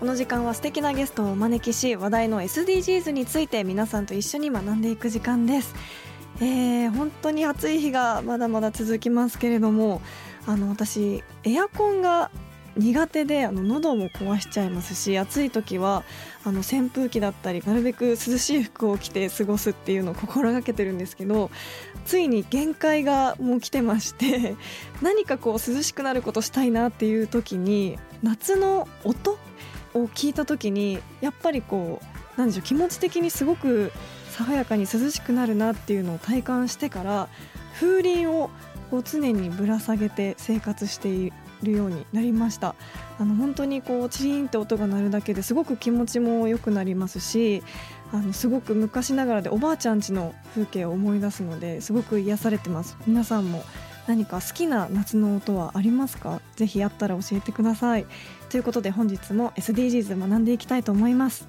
この時間は素敵なゲストをお招きし話題の SDGs について皆さんと一緒に学んでいく時間です。えー、本当に暑い日がまだまだ続きますけれどもあの私エアコンが苦手であの喉も壊しちゃいますし暑い時はあの扇風機だったりなるべく涼しい服を着て過ごすっていうのを心がけてるんですけどついに限界がもう来てまして何かこう涼しくなることしたいなっていう時に夏の音を聞いた時にやっぱりこうなんでしょう気持ち的にすごく爽やかに涼しくなるなっていうのを体感してから風鈴をこう常にぶら下げて生活しているようになりました。あの本当にこうチリンって音が鳴るだけですごく気持ちも良くなりますしあのすごく昔ながらでおばあちゃん家の風景を思い出すのですごく癒されてます。皆さんも何か好きな夏の音はありますか？ぜひあったら教えてください。ということで本日も SDGs 学んでいきたいと思います。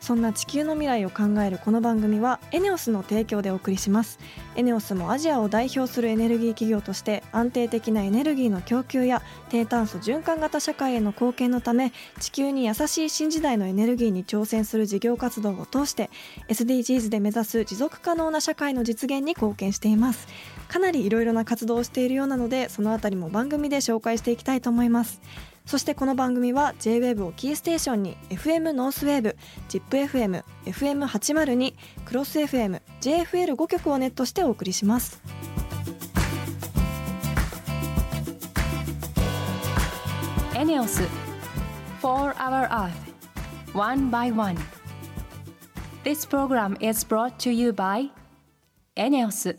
そんな地球の未来を考えるこの番組はエネオスの提供でお送りします。エネオスもアジアを代表するエネルギー企業として安定的なエネルギーの供給や低炭素循環型社会への貢献のため地球に優しい新時代のエネルギーに挑戦する事業活動を通して SDGs で目指す持続可能な社会の実現に貢献しています。かなりいろいろな活動をしているようなのでそのあたりも番組で紹介していきたいと思います。そしてこの番組は JWAVE をキーステーションに FM ノースウェーブ ZIPFM、FM802、クロス FM、JFL5 曲をネットしてお送りします。エネオス4 Hour Earth One by One. This program is brought to you by エネオス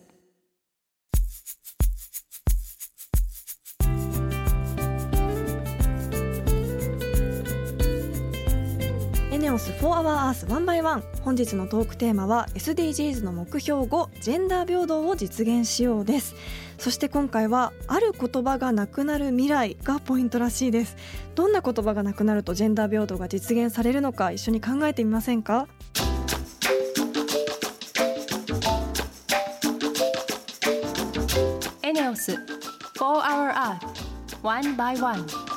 エネオス4 Hour Earth 1 by 1本日のトークテーマは SDGs の目標5ジェンダー平等を実現しようです。そして今回はある言葉がなくなる未来がポイントらしいです。どんな言葉がなくなるとジェンダー平等が実現されるのか一緒に考えてみませんか？エネオス4 Hour Earth One by One.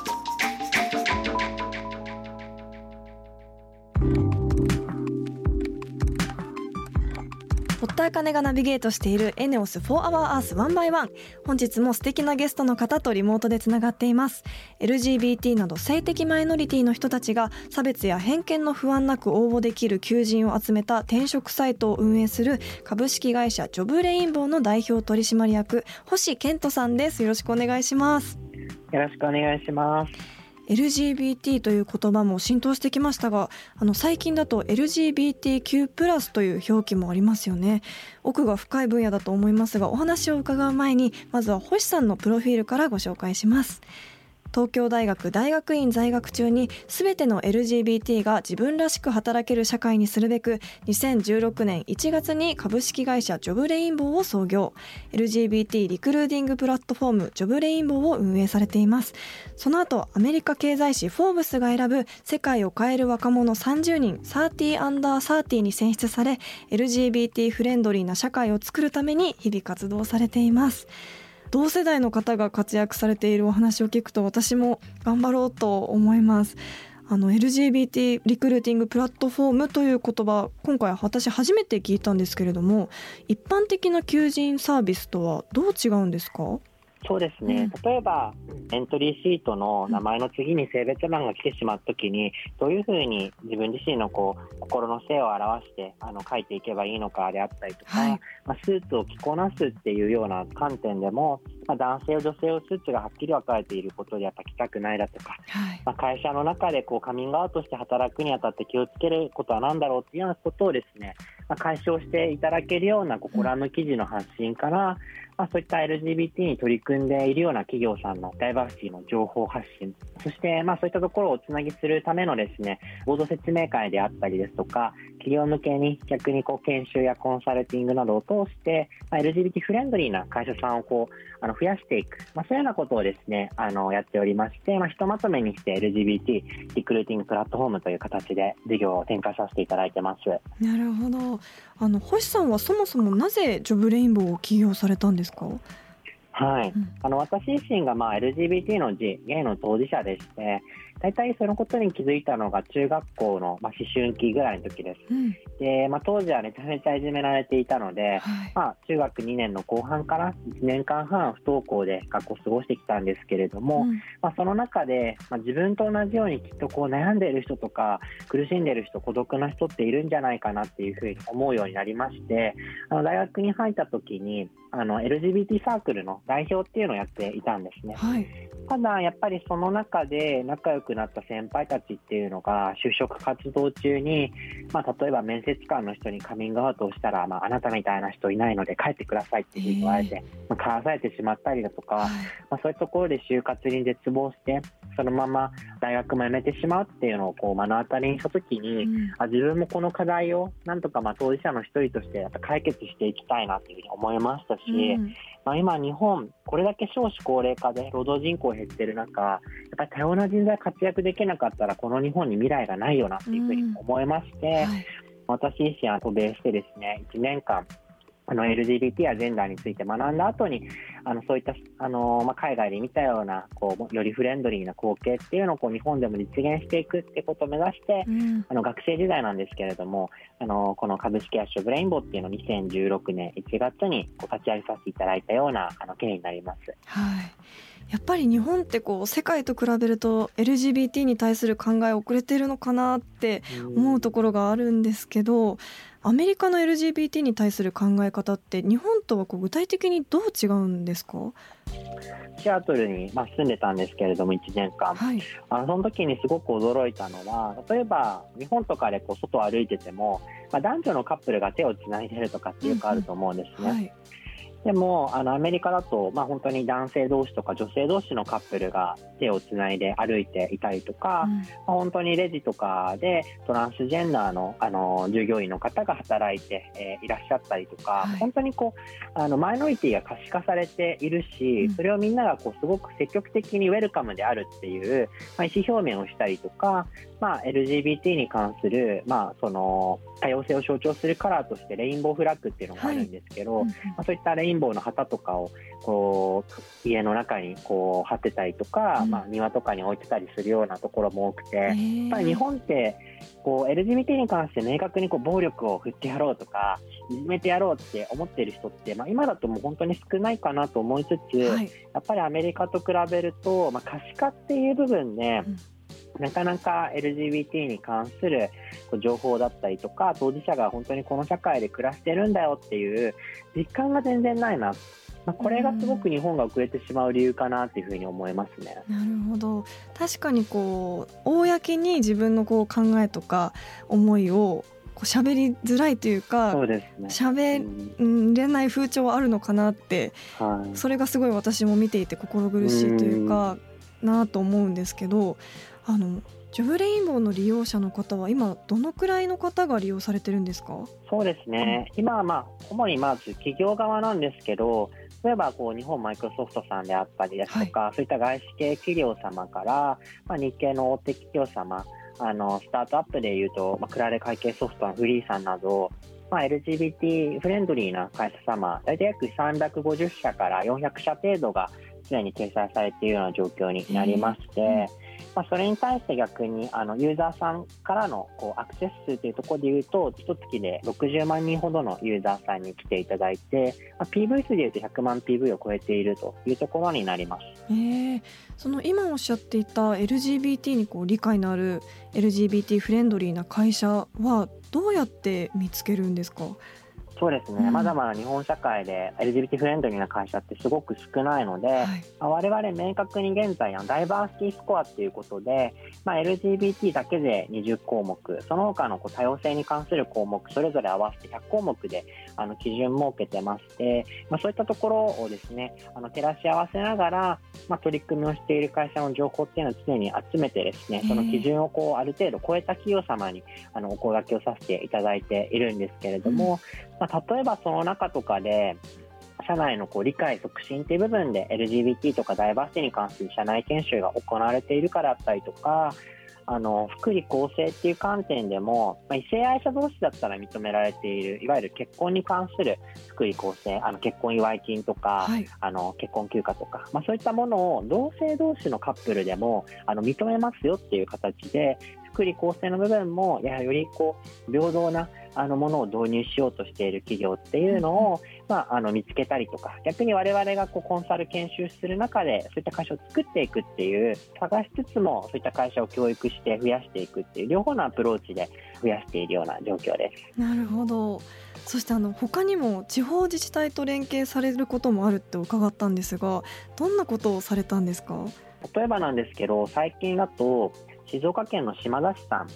堀田茜がナビゲートしているエネオス4 Hour Earth 1 by 1本日も素敵なゲストの方とリモートでつながっています。LGBT など性的マイノリティの人たちが差別や偏見の不安なく応募できる求人を集めた転職サイトを運営する株式会社ジョブレインボーの代表取締役星健人さんです。よろしくお願いします。よろしくお願いします。LGBT という言葉も浸透してきましたがあの最近だと LGBTQ+ という表記もありますよね。奥が深い分野だと思いますがお話を伺う前にまずは星さんのプロフィールからご紹介します。東京大学大学院在学中に全ての LGBT が自分らしく働ける社会にするべく2016年1月に株式会社ジョブレインボーを創業。LGBT リクルーティングプラットフォームジョブレインボーを運営されています。その後アメリカ経済誌「フォーブス」が選ぶ世界を変える若者30人30アンダー30に選出され LGBT フレンドリーな社会を作るために日々活動されています。同世代の方が活躍されているお話を聞くと私も頑張ろうと思います。あの LGBT リクルーティングプラットフォームという言葉今回私初めて聞いたんですけれども一般的な求人サービスとはどう違うんですか？そうですね、例えばエントリーシートの名前の次に性別欄が来てしまった時にどういうふうに自分自身のこう心の性を表してあの書いていけばいいのかであったりとか、はい。まあ、スーツを着こなすっていうような観点でも、まあ、男性女性をスーツがはっきり分かれていることでやっぱ着たくないだとか、はい。まあ、会社の中でこうカミングアウトして働くにあたって気をつけることは何だろうっていうようなことをですね、まあ、解消していただけるようなここらの記事の発信から、まあ、そういった LGBT に取り組んでいるような企業さんのダイバーシティの情報発信、そしてまあそういったところをつなぎするためのですね、合同説明会であったりですとか、企業向けに逆にこう研修やコンサルティングなどを通して、まあ、LGBT フレンドリーな会社さんをこうあの増やしていく、まあ、そういうようなことをですね、あのやっておりまして、まあ、ひとまとめにして LGBT リクルーティングプラットフォームという形で事業を展開させていただいてます。なるほど。あの星さんはそもそもなぜジョブレインボーを起業されたんですか？はい、うん、あの私自身がまあ LGBT の字、ゲイの当事者でして、大体そのことに気づいたのが中学校の、まあ、思春期ぐらいの時です。うん、で、まあ、当時はめちゃめちゃいじめられていたので、はい、まあ、中学2年の後半から1年間半不登校で学校を過ごしてきたんですけれども、うん、まあ、その中で、まあ、自分と同じようにきっとこう悩んでいる人とか苦しんでいる人孤独な人っているんじゃないかなっていうふうに思うようになりましてあの大学に入った時にあの LGBT サークルの代表っていうのをやっていたんですね。はい、ただやっぱりその中で仲良くなった先輩たちっていうのが就職活動中に、まあ、例えば面接官の人にカミングアウトをしたら、まあ、あなたみたいな人いないので帰ってくださいって言われて、まあ、返されてしまったりだとか、はい、まあ、そういうところで就活に絶望してそのまま大学も辞めてしまうっていうのをこう目の当たりにした時に、うん、あ自分もこの課題をなんとかまあ当事者の一人としてやっぱ解決していきたいなっていうふうに思いましたし、うん、まあ、今、日本、これだけ少子高齢化で労働人口減ってる中、やっぱり多様な人材活躍できなかったら、この日本に未来がないよなっていうふうに思いまして、うん。はい、私自身は渡米してですね、1年間、あの LGBT やジェンダーについて学んだ後にあのそういったあの、まあ、海外で見たようなこうよりフレンドリーな光景っていうのをこう日本でも実現していくってことを目指して、うん、あの学生時代なんですけれどもあのこの株式会社ブレインボーっていうのを2016年1月にこう立ち上げさせていただいたようなあの経緯になります。はいやっぱり日本ってこう世界と比べると LGBT に対する考え遅れてるのかなって思うところがあるんですけどアメリカの LGBT に対する考え方って日本とはこう具体的にどう違うんですか？シアトルに、まあ、住んでたんですけれども1年間、はい、あのその時にすごく驚いたのは例えば日本とかでこう外を歩いてても、まあ、男女のカップルが手をつないでるとかっていうかあると思うんですね。うんはいでもあのアメリカだと、まあ、本当に男性同士とか女性同士のカップルが手をつないで歩いていたりとか、うん、まあ、本当にレジとかでトランスジェンダーのあの従業員の方が働いて、えー、いらっしゃったりとか、はい、本当にこうあのマイノリティが可視化されているし、うん、それをみんながこうすごく積極的にウェルカムであるっていう、まあ、意思表明をしたりとか、まあ、LGBT に関する、まあ、その多様性を象徴するカラーとしてレインボーフラッグっていうのがあるんですけど、はい、まあ、そういったレインボーの旗とかをこう家の中にこう貼ってたりとか、うん、まあ、庭とかに置いてたりするようなところも多くて、やっぱり日本ってこう LGBT に関して明確にこう暴力を振ってやろうとかいじめてやろうって思っている人って、まあ、今だともう本当に少ないかなと思いつつ、はい、やっぱりアメリカと比べると、まあ、可視化っていう部分で、うんなかなか LGBT に関する情報だったりとか当事者が本当にこの社会で暮らしてるんだよっていう実感が全然ないな。まあ、これがすごく日本が遅れてしまう理由かなっていうふうに思いますね。なるほど。確かにこう公に自分のこう考えとか思いをこう喋りづらいというかそうですね。喋れない風潮はあるのかなって、はい、それがすごい私も見ていて心苦しいというかなと思うんですけどあのジョブレインボーの利用者の方は今どのくらいの方が利用されてるんですか？そうですね、今はまあ主にまず企業側なんですけど例えばこう日本マイクロソフトさんであったりですとか、はい、そういった外資系企業様から、まあ、日系の大手企業様あのスタートアップでいうと、まあ、クラレ会計ソフトのフリーさんなど、まあ、LGBT フレンドリーな会社様大体約350社から400社程度がすでに掲載されているような状況になりまして、まあ、それに対して逆にあのユーザーさんからのこうアクセス数というところでいうと一月で60万人ほどのユーザーさんに来ていただいて、まあ、PV 数でいうと100万 PV を超えているというところになります。えー、その今おっしゃっていた LGBT にこう理解のある LGBT フレンドリーな会社はどうやって見つけるんですか？そうですね、うん。まだまだ日本社会で LGBT フレンドリーな会社ってすごく少ないので、はい。まあ我々明確に現在ダイバーシティスコアっていうことで、まあ、LGBT だけで20項目その他のこう多様性に関する項目それぞれ合わせて100項目であの基準設けてまして、まあ、そういったところをですねあの照らし合わせながら、まあ、取り組みをしている会社の情報っていうのを常に集めてですねその基準をこうある程度超えた企業様にあのお声掛けをさせていただいているんですけれども、まあ、例えばその中とかで社内のこう理解促進っていう部分で LGBT とかダイバーシティに関する社内研修が行われているからだったりとかあの福利厚生っていう観点でも、まあ、異性愛者同士だったら認められているいわゆる結婚に関する福利厚生あの結婚祝い金とか、はい。あの結婚休暇とか、まあ、そういったものを同性同士のカップルでもあの認めますよっていう形で福利厚生の部分もやはりよりこう平等なあのものを導入しようとしている企業っていうのを、まあ、あの見つけたりとか逆に我々がこうコンサル研修する中でそういった会社を作っていくっていう探しつつもそういった会社を教育して増やしていくっていう両方のアプローチで増やしているような状況です。なるほど。そしてあの他にも地方自治体と連携されることもあるって伺ったんですがどんなことをされたんですか？例えばなんですけど最近だと静岡県の島田市さん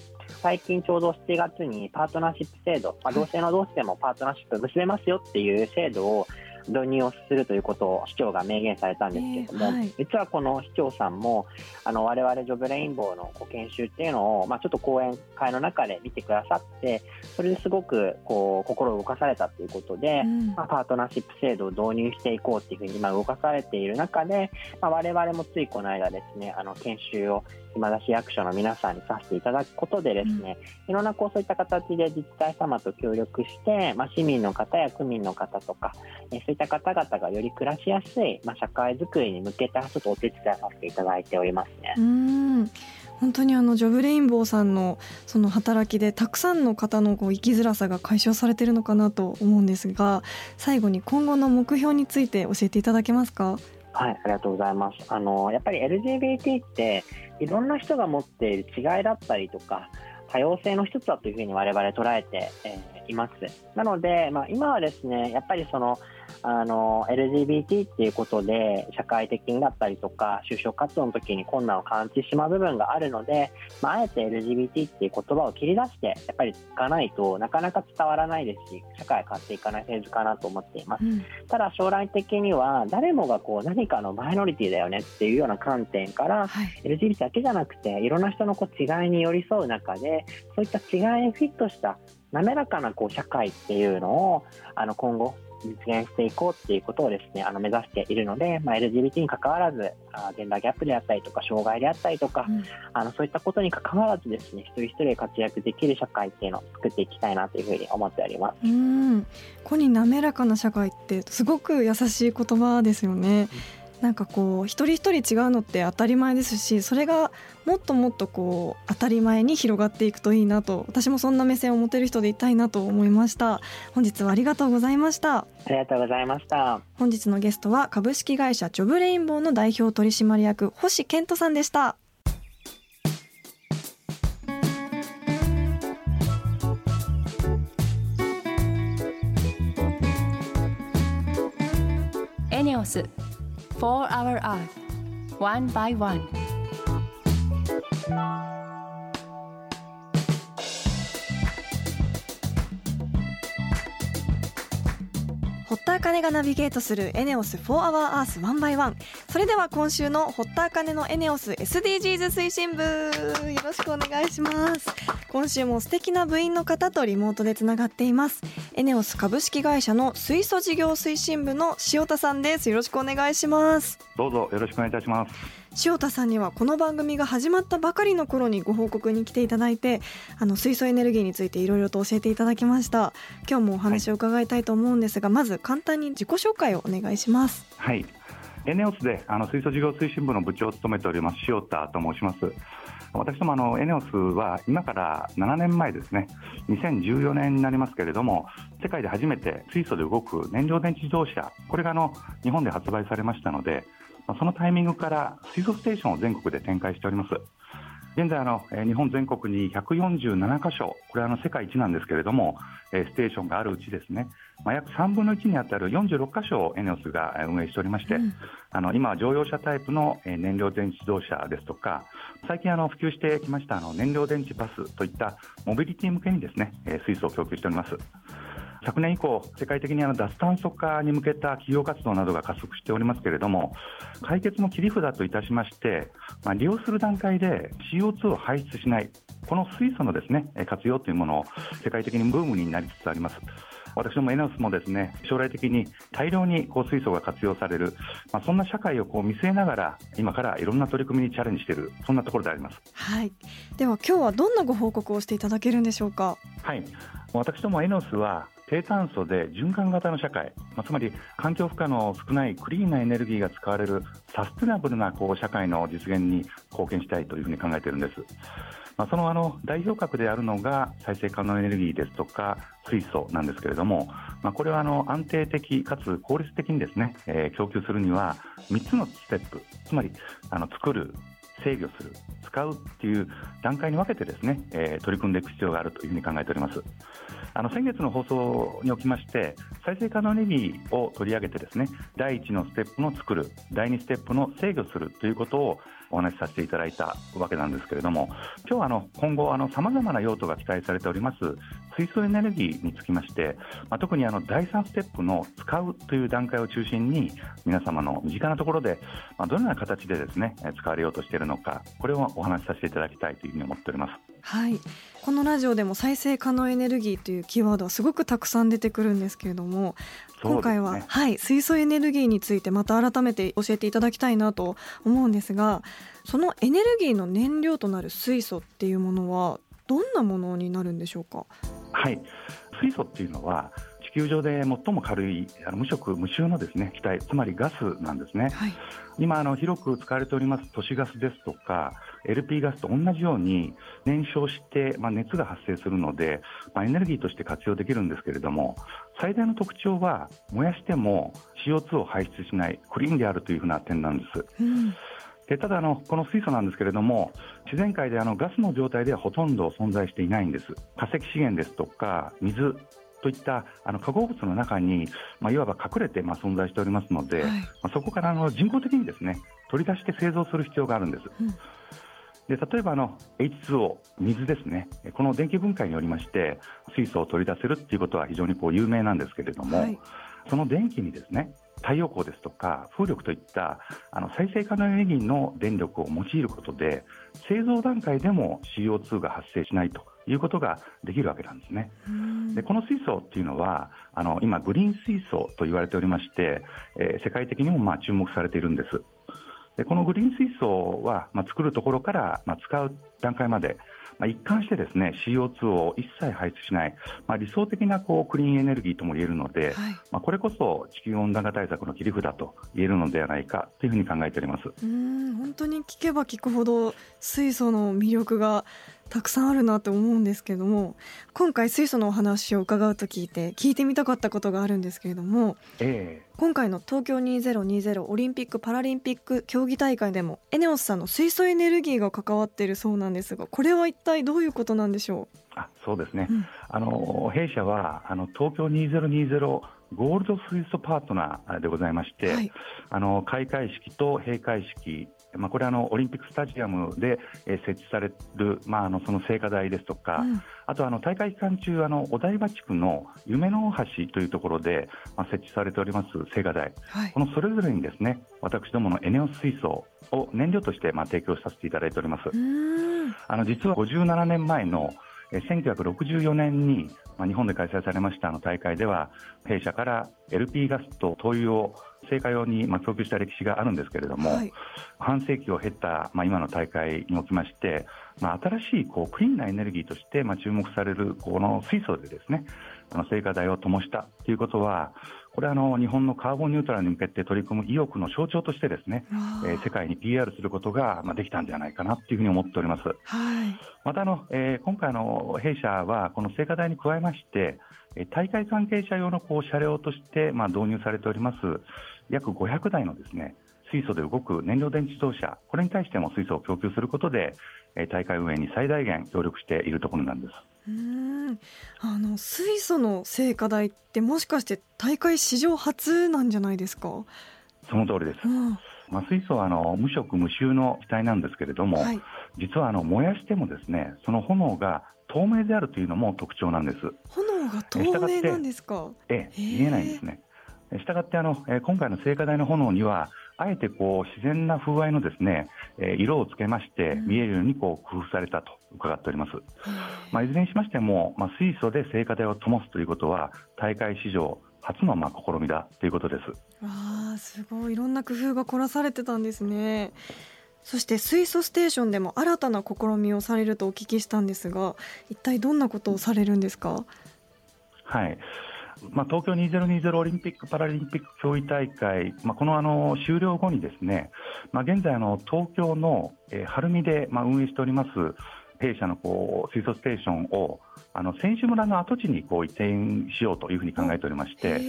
最近ちょうど7月にパートナーシップ制度、まあ、同性の同士でもパートナーシップ結べますよっていう制度を導入をするということを市長が明言されたんですけれども、えーはい。実はこの市長さんもあの我々ジョブレインボーの研修っていうのを、まあ、ちょっと講演会の中で見てくださってそれですごくこう心を動かされたということで、うん。まあ、パートナーシップ制度を導入していこうっていうふうに今動かされている中で、まあ、我々もついこの間ですねあの研修を島田市役所の皆さんにさせていただくことでですね、いろんなこうそういった形で自治体様と協力して、まあ、市民の方や区民の方とか、えーそういった方々がより暮らしやすい、まあ、社会づくりに向けたちょっとお手伝いさせていただいておりますね。うん。本当にあのジョブレインボーさんのその働きでたくさんの方のこう生きづらさが解消されているのかなと思うんですが最後に今後の目標について教えていただけますか？はい、ありがとうございます。あのやっぱり LGBT っていろんな人が持っている違いだったりとか多様性の一つだというふうに我々捉えて、えーいます。なので、まあ、今はですねやっぱりそのあの LGBT っていうことで社会的にだったりとか就職活動の時に困難を感じてしまう部分があるので、まあ、あえて LGBT っていう言葉を切り出してやっぱり使わないとなかなか伝わらないですし社会が変わっていかないフェーズかなと思っています。うんただ将来的には誰もがこう何かのマイノリティだよねっていうような観点からはい LGBT だけじゃなくていろんな人のこう違いに寄り添う中でそういった違いにフィットした滑らかなこう社会っていうのをあの今後実現していこうっていうことをですねあの目指しているので、まあ、LGBT に関わらずあジェンダーギャップであったりとか障害であったりとか、うんあのそういったことに関わらずですね一人一人活躍できる社会っていうのを作っていきたいなというふうに思っております。うん、子に滑らかな社会ってすごく優しい言葉ですよね。なんかこう一人一人違うのって当たり前ですしそれがもっともっとこう当たり前に広がっていくといいなと私もそんな目線を持てる人でいたいなと思いました本日はありがとうございましたありがとうございました。本日のゲストは株式会社ジョブレインボーの代表取締役星健人さんでしたエネオス For Our Earth One by One 田茜がナビゲートするエネオス4 Hour Earth 1 by 1それでは今週の堀田茜のエネオス SDGs 推進部よろしくお願いします。今週も素敵な部員の方とリモートでつながっています。エネオス株式会社の水素事業推進部の塩田さんです。よろしくお願いします。どうぞよろしくお願いいたします。塩田さんにはこの番組が始まったばかりの頃にご報告に来ていただいてあの水素エネルギーについていろいろと教えていただきました。今日もお話を伺いたいと思うんですが、まず簡単に自己紹介をお願いします。はい。エネオスであの水素事業推進部の部長を務めております塩田と申します。私どもあのエネオスは今から7年前ですね、2014年になりますけれども、世界で初めて水素で動く燃料電池自動車、これがあの日本で発売されましたので、まあそのタイミングから水素ステーションを全国で展開しております。現在あの、日本全国に147箇所、これはあの世界一なんですけれども、ステーションがあるうちですね、まあ、約3分の1に当たる46箇所をエネオスが運営しておりまして、うん、あの今は乗用車タイプの燃料電池自動車ですとか、最近あの普及してきましたあの燃料電池バスといったモビリティ向けにですね水素を供給しております。昨年以降、世界的にあの脱炭素化に向けた企業活動などが加速しておりますけれども、解決の切り札といたしまして、まあ、利用する段階で CO2 を排出しない、この水素のですね活用というものを世界的にブームになりつつあります。私どもエネオスもですね将来的に大量にこう水素が活用される、まあ、そんな社会をこう見据えながら今からいろんな取り組みにチャレンジしているそんなところであります。はい。では今日はどんなご報告をしていただけるんでしょうか？はい。私どもエネオスは低炭素で循環型の社会、まあ、つまり環境負荷の少ないクリーンなエネルギーが使われるサステナブルなこう社会の実現に貢献したいというふうに考えているんです。まあ、そのあの代表格であるのが再生可能エネルギーですとか水素なんですけれども、まあ、これはあの安定的かつ効率的にですね、えー、供給するには3つのステップつまりあの作る制御する、使うっていう段階に分けてですね、えー、取り組んでいく必要があるというふうに考えております。あの先月の放送におきまして再生可能エネルギーを取り上げてですね第1のステップの作る第2ステップの制御するということをお話しさせていただいたわけなんですけれども今日はあの今後さまざまな用途が期待されております水素エネルギーにつきまして、まあ、特にあの第3ステップの使うという段階を中心に皆様の身近なところで、まあ、どのような形でですね使われようとしているのかこれをお話しさせていただきたいというふうに思っております。はいこのラジオでも再生可能エネルギーというキーワードはすごくたくさん出てくるんですけれども、今回は、ね、はい、水素エネルギーについてまた改めて教えていただきたいなと思うんですがそのエネルギーの燃料となる水素っていうものはどんなものになるんでしょうか？はい水素っていうのは地球上で最も軽いあの無色無臭のですね気体つまりガスなんですね、はい、今あの広く使われております都市ガスですとか LP ガスと同じように燃焼して、まあ、熱が発生するので、まあ、エネルギーとして活用できるんですけれども最大の特徴は燃やしても CO2 を排出しないクリーンであるというふうな点なんです。うんでただあの、この水素なんですけれども、自然界であのガスの状態ではほとんど存在していないんです。化石資源ですとか、水といったあの化合物の中に、まあ、いわば隠れてまあ存在しておりますので、はい、まあ、そこからあの人工的にですね取り出して製造する必要があるんです。うんで例えばあの H2O 水ですねこの電気分解によりまして水素を取り出せるっていうことは非常にこう有名なんですけれども、はい、その電気にですね太陽光ですとか風力といったあの再生可能エネルギーの電力を用いることで製造段階でも CO2 が発生しないということができるわけなんですね。でこの水素っていうのはあの今グリーン水素と言われておりまして、えー、世界的にもまあ注目されているんです。でこのグリーン水素は、まあ、作るところから、まあ、使う段階までまあ、一貫してですね CO2 を一切排出しない、まあ、理想的なこうクリーンエネルギーとも言えるので、はい、まあ、これこそ地球温暖化対策の切り札と言えるのではないかというふうに考えております。うん本当に聞けば聞くほど水素の魅力がたくさんあるなと思うんですけども今回水素のお話を伺うと聞いて聞いてみたかったことがあるんですけれども、えー、今回の東京2020オリンピック・パラリンピック競技大会でもエネオスさんの水素エネルギーが関わっているそうなんですがこれは一体どういうことなんでしょう？あそうですね、うん、あの弊社はあの東京2020ゴールド水素パートナーでございまして、はい、あの開会式と閉会式まあ、これはあのオリンピックスタジアムで、え設置される、まあ、あのその聖火台ですとか、うん、あとあの大会期間中あのお台場地区の夢の大橋というところで、まあ、設置されております聖火台、はい、このそれぞれにですね私どものエネオス水素を燃料としてまあ提供させていただいております。あの実は57年前の1964年に、まあ、日本で開催されましたあの大会では弊社から LP ガスと灯油を聖火用にまあ供給した歴史があるんですけれども、はい、半世紀を経たまあ今の大会におきまして、まあ、新しいこうクリーンなエネルギーとしてまあ注目されるこの水素でですねあの聖火台を灯したということはこれはあの日本のカーボンニュートラルに向けて取り組む意欲の象徴としてですね、えー、世界に PR することがまあできたんじゃないかなというふうに思っております。はい、またあの、えー、今回の弊社はこの聖火台に加えまして大会関係者用のこう車両としてまあ導入されております約500台のですね水素で動く燃料電池自動車これに対しても水素を供給することで大会運営に最大限協力しているところなんです。うん。あの水素の聖火台ってもしかして大会史上初なんじゃないですか？その通りです、うん、まあ、水素はあの無色無臭の気体なんですけれども、はい、実はあの燃やしてもですねその炎が透明であるというのも特徴なんです。炎が透明なんですか？ええ見えないんですね。したがってあの、え今回の聖火台の炎にはあえてこう自然な風合いのですね、え色をつけまして見えるようにこう工夫されたと伺っております。まあ、いずれにしましても、まあ、水素で聖火台を灯すということは大会史上初のまあ試みだということです。ああ、すごいいろんな工夫が凝らされてたんですね。そして水素ステーションでも新たな試みをされるとお聞きしたんですが、一体どんなことをされるんですか？はい。まあ、東京2020オリンピック・パラリンピック競技大会、まあ、このあの終了後にですね、まあ、現在あの、東京の、えー、晴海で、まあ、運営しております弊社のこう水素ステーションをあの選手村の跡地にこう移転しようというふうに考えておりまして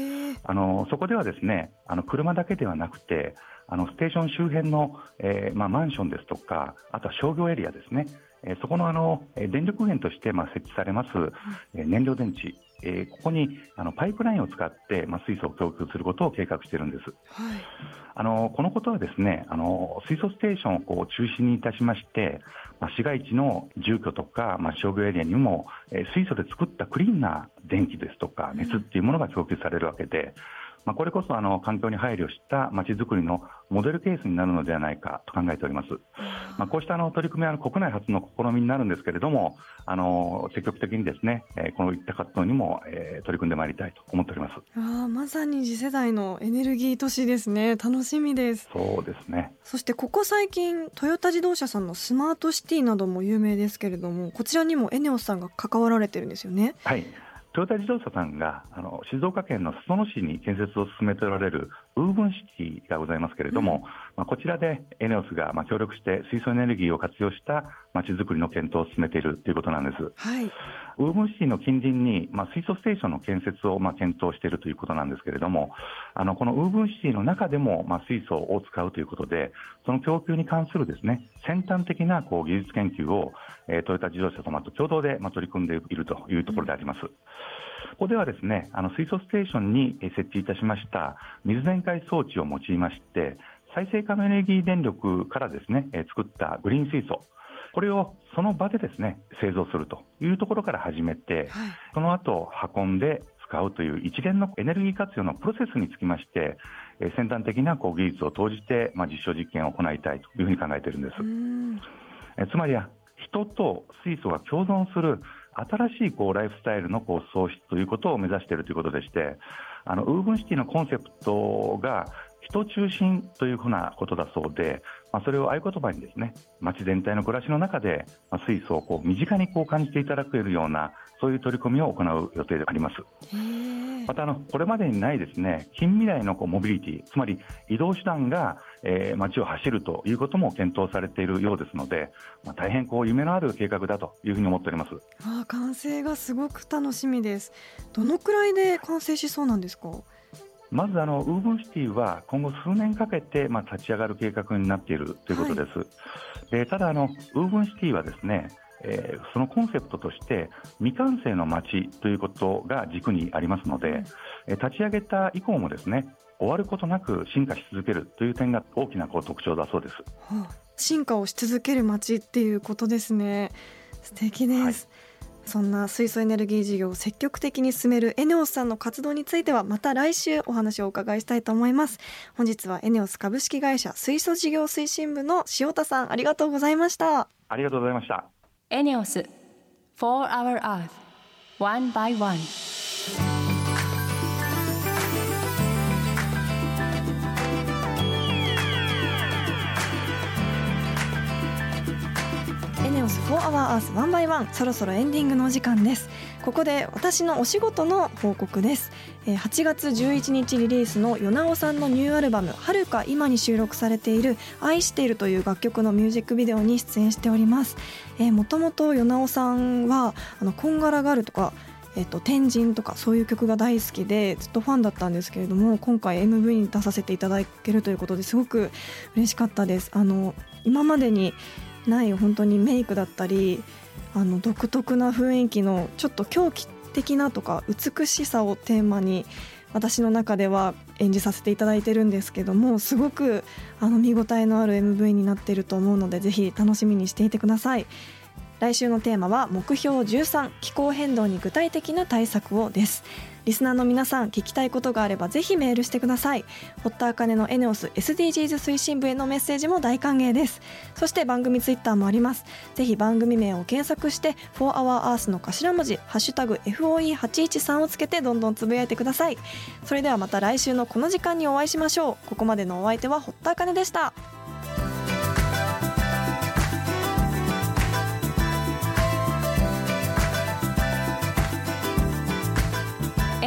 あのそこではですねあの車だけではなくてあのステーション周辺の、えーまあ、マンションですとかあとは商業エリアですね。えそこのあの電力源としてまあ設置されます、え燃料電池、えここにあのパイプラインを使ってまあ水素を供給することを計画しているんです。はい、あのこのことはですねあの水素ステーションをこう中心にいたしまして、まあ、市街地の住居とか、まあ、商業エリアにも、え水素で作ったクリーンな電気ですとか熱っていうものが供給されるわけで、まあ、これこそあの環境に配慮したまちづくりのモデルケースになるのではないかと考えております。まあ、こうしたあの取り組みは国内初の試みになるんですけれども、あの積極的にですね、えー、こういった活動にも、えー、取り組んでまいりたいと思っております。あまさに次世代のエネルギー都市ですね。楽しみです。そうですね。そしてここ最近トヨタ自動車さんのスマートシティなども有名ですけれども、こちらにもエネオスさんが関わられてるんですよね。はい。トヨタ自動車さんがあの静岡県の裾野市に建設を進めておられるウーブンシティがございますけれども、うん、まあ、こちらで ENEOS がまあ協力して水素エネルギーを活用したまちづくりの検討を進めているということなんです。はい、ウーブンシティの近隣に、まあ、水素ステーションの建設をまあ検討しているということなんですけれども、あのこのウーブンシティの中でもまあ水素を使うということで、その供給に関するですね先端的なこう技術研究を、えー、トヨタ自動車様と共同でまあ取り組んでいるというところであります。ここではですねあの水素ステーションに設置いたしました水電解装置を用いまして再生可能エネルギー電力からですね作ったグリーン水素これをその場でですね製造するというところから始めて、はい、その後運んで使うという一連のエネルギー活用のプロセスにつきまして先端的なこう技術を投じて、まあ、実証実験を行いたいというふうに考えているんです。つまりは人と水素が共存する新しいこうライフスタイルのこう創出ということを目指しているということでしてあのウーブンシティのコンセプトが人中心というふうなことだそうで、まあ、それを合言葉にですね街全体の暮らしの中で、まあ、水素をこう身近にこう感じていただけるようなそういう取り組みを行う予定であります。またあのこれまでにないですね近未来のこうモビリティつまり移動手段が、えー、街を走るということも検討されているようですので、まあ、大変こう夢のある計画だというふうに思っております。あ完成がすごく楽しみです。どのくらいで完成しそうなんですか？まずあのウーブンシティは今後数年かけてまあ立ち上がる計画になっているということです。はい、でただあのウーブンシティはですねえー、そのコンセプトとして未完成の街ということが軸にありますので、えー、立ち上げた以降もですね終わることなく進化し続けるという点が大きなこう特徴だそうです、はあ、進化をし続ける街っていうことですね。素敵です、はいそんな水素エネルギー事業を積極的に進めるエネオスさんの活動についてはまた来週お話をお伺いしたいと思います。本日はエネオス株式会社水素事業推進部の塩田さんありがとうございました。ありがとうございました。エネオス For Our Earth One by One ネオス4 Hour Earth 1 by 1そろそろエンディングのお時間です。ここで私のお仕事の報告です。8月11日リリースの与那尾さんのニューアルバム「はるか今」に収録されている「愛している」という楽曲のミュージックビデオに出演しております。もともと与那尾さんはあのこんがらがるとかえっと、天神とかそういう曲が大好きでずっとファンだったんですけれども今回 MV に出させていただけるということですごく嬉しかったです。あの今までにない本当にメイクだったりあの独特な雰囲気のちょっと狂気的なとか美しさをテーマに私の中では演じさせていただいてるんですけどもすごくあの見応えのある MV になってると思うのでぜひ楽しみにしていてください。来週のテーマは目標13気候変動に具体的な対策をです。リスナーの皆さん聞きたいことがあればぜひメールしてください。堀田茜のエネオス SDGs 推進部へのメッセージも大歓迎です。そして番組ツイッターもあります。ぜひ番組名を検索して「4HourEarth」の頭文字「ハッシュタグ #FOE813」をつけてどんどんつぶやいてください。それではまた来週のこの時間にお会いしましょう。ここまでのお相手は堀田茜でした。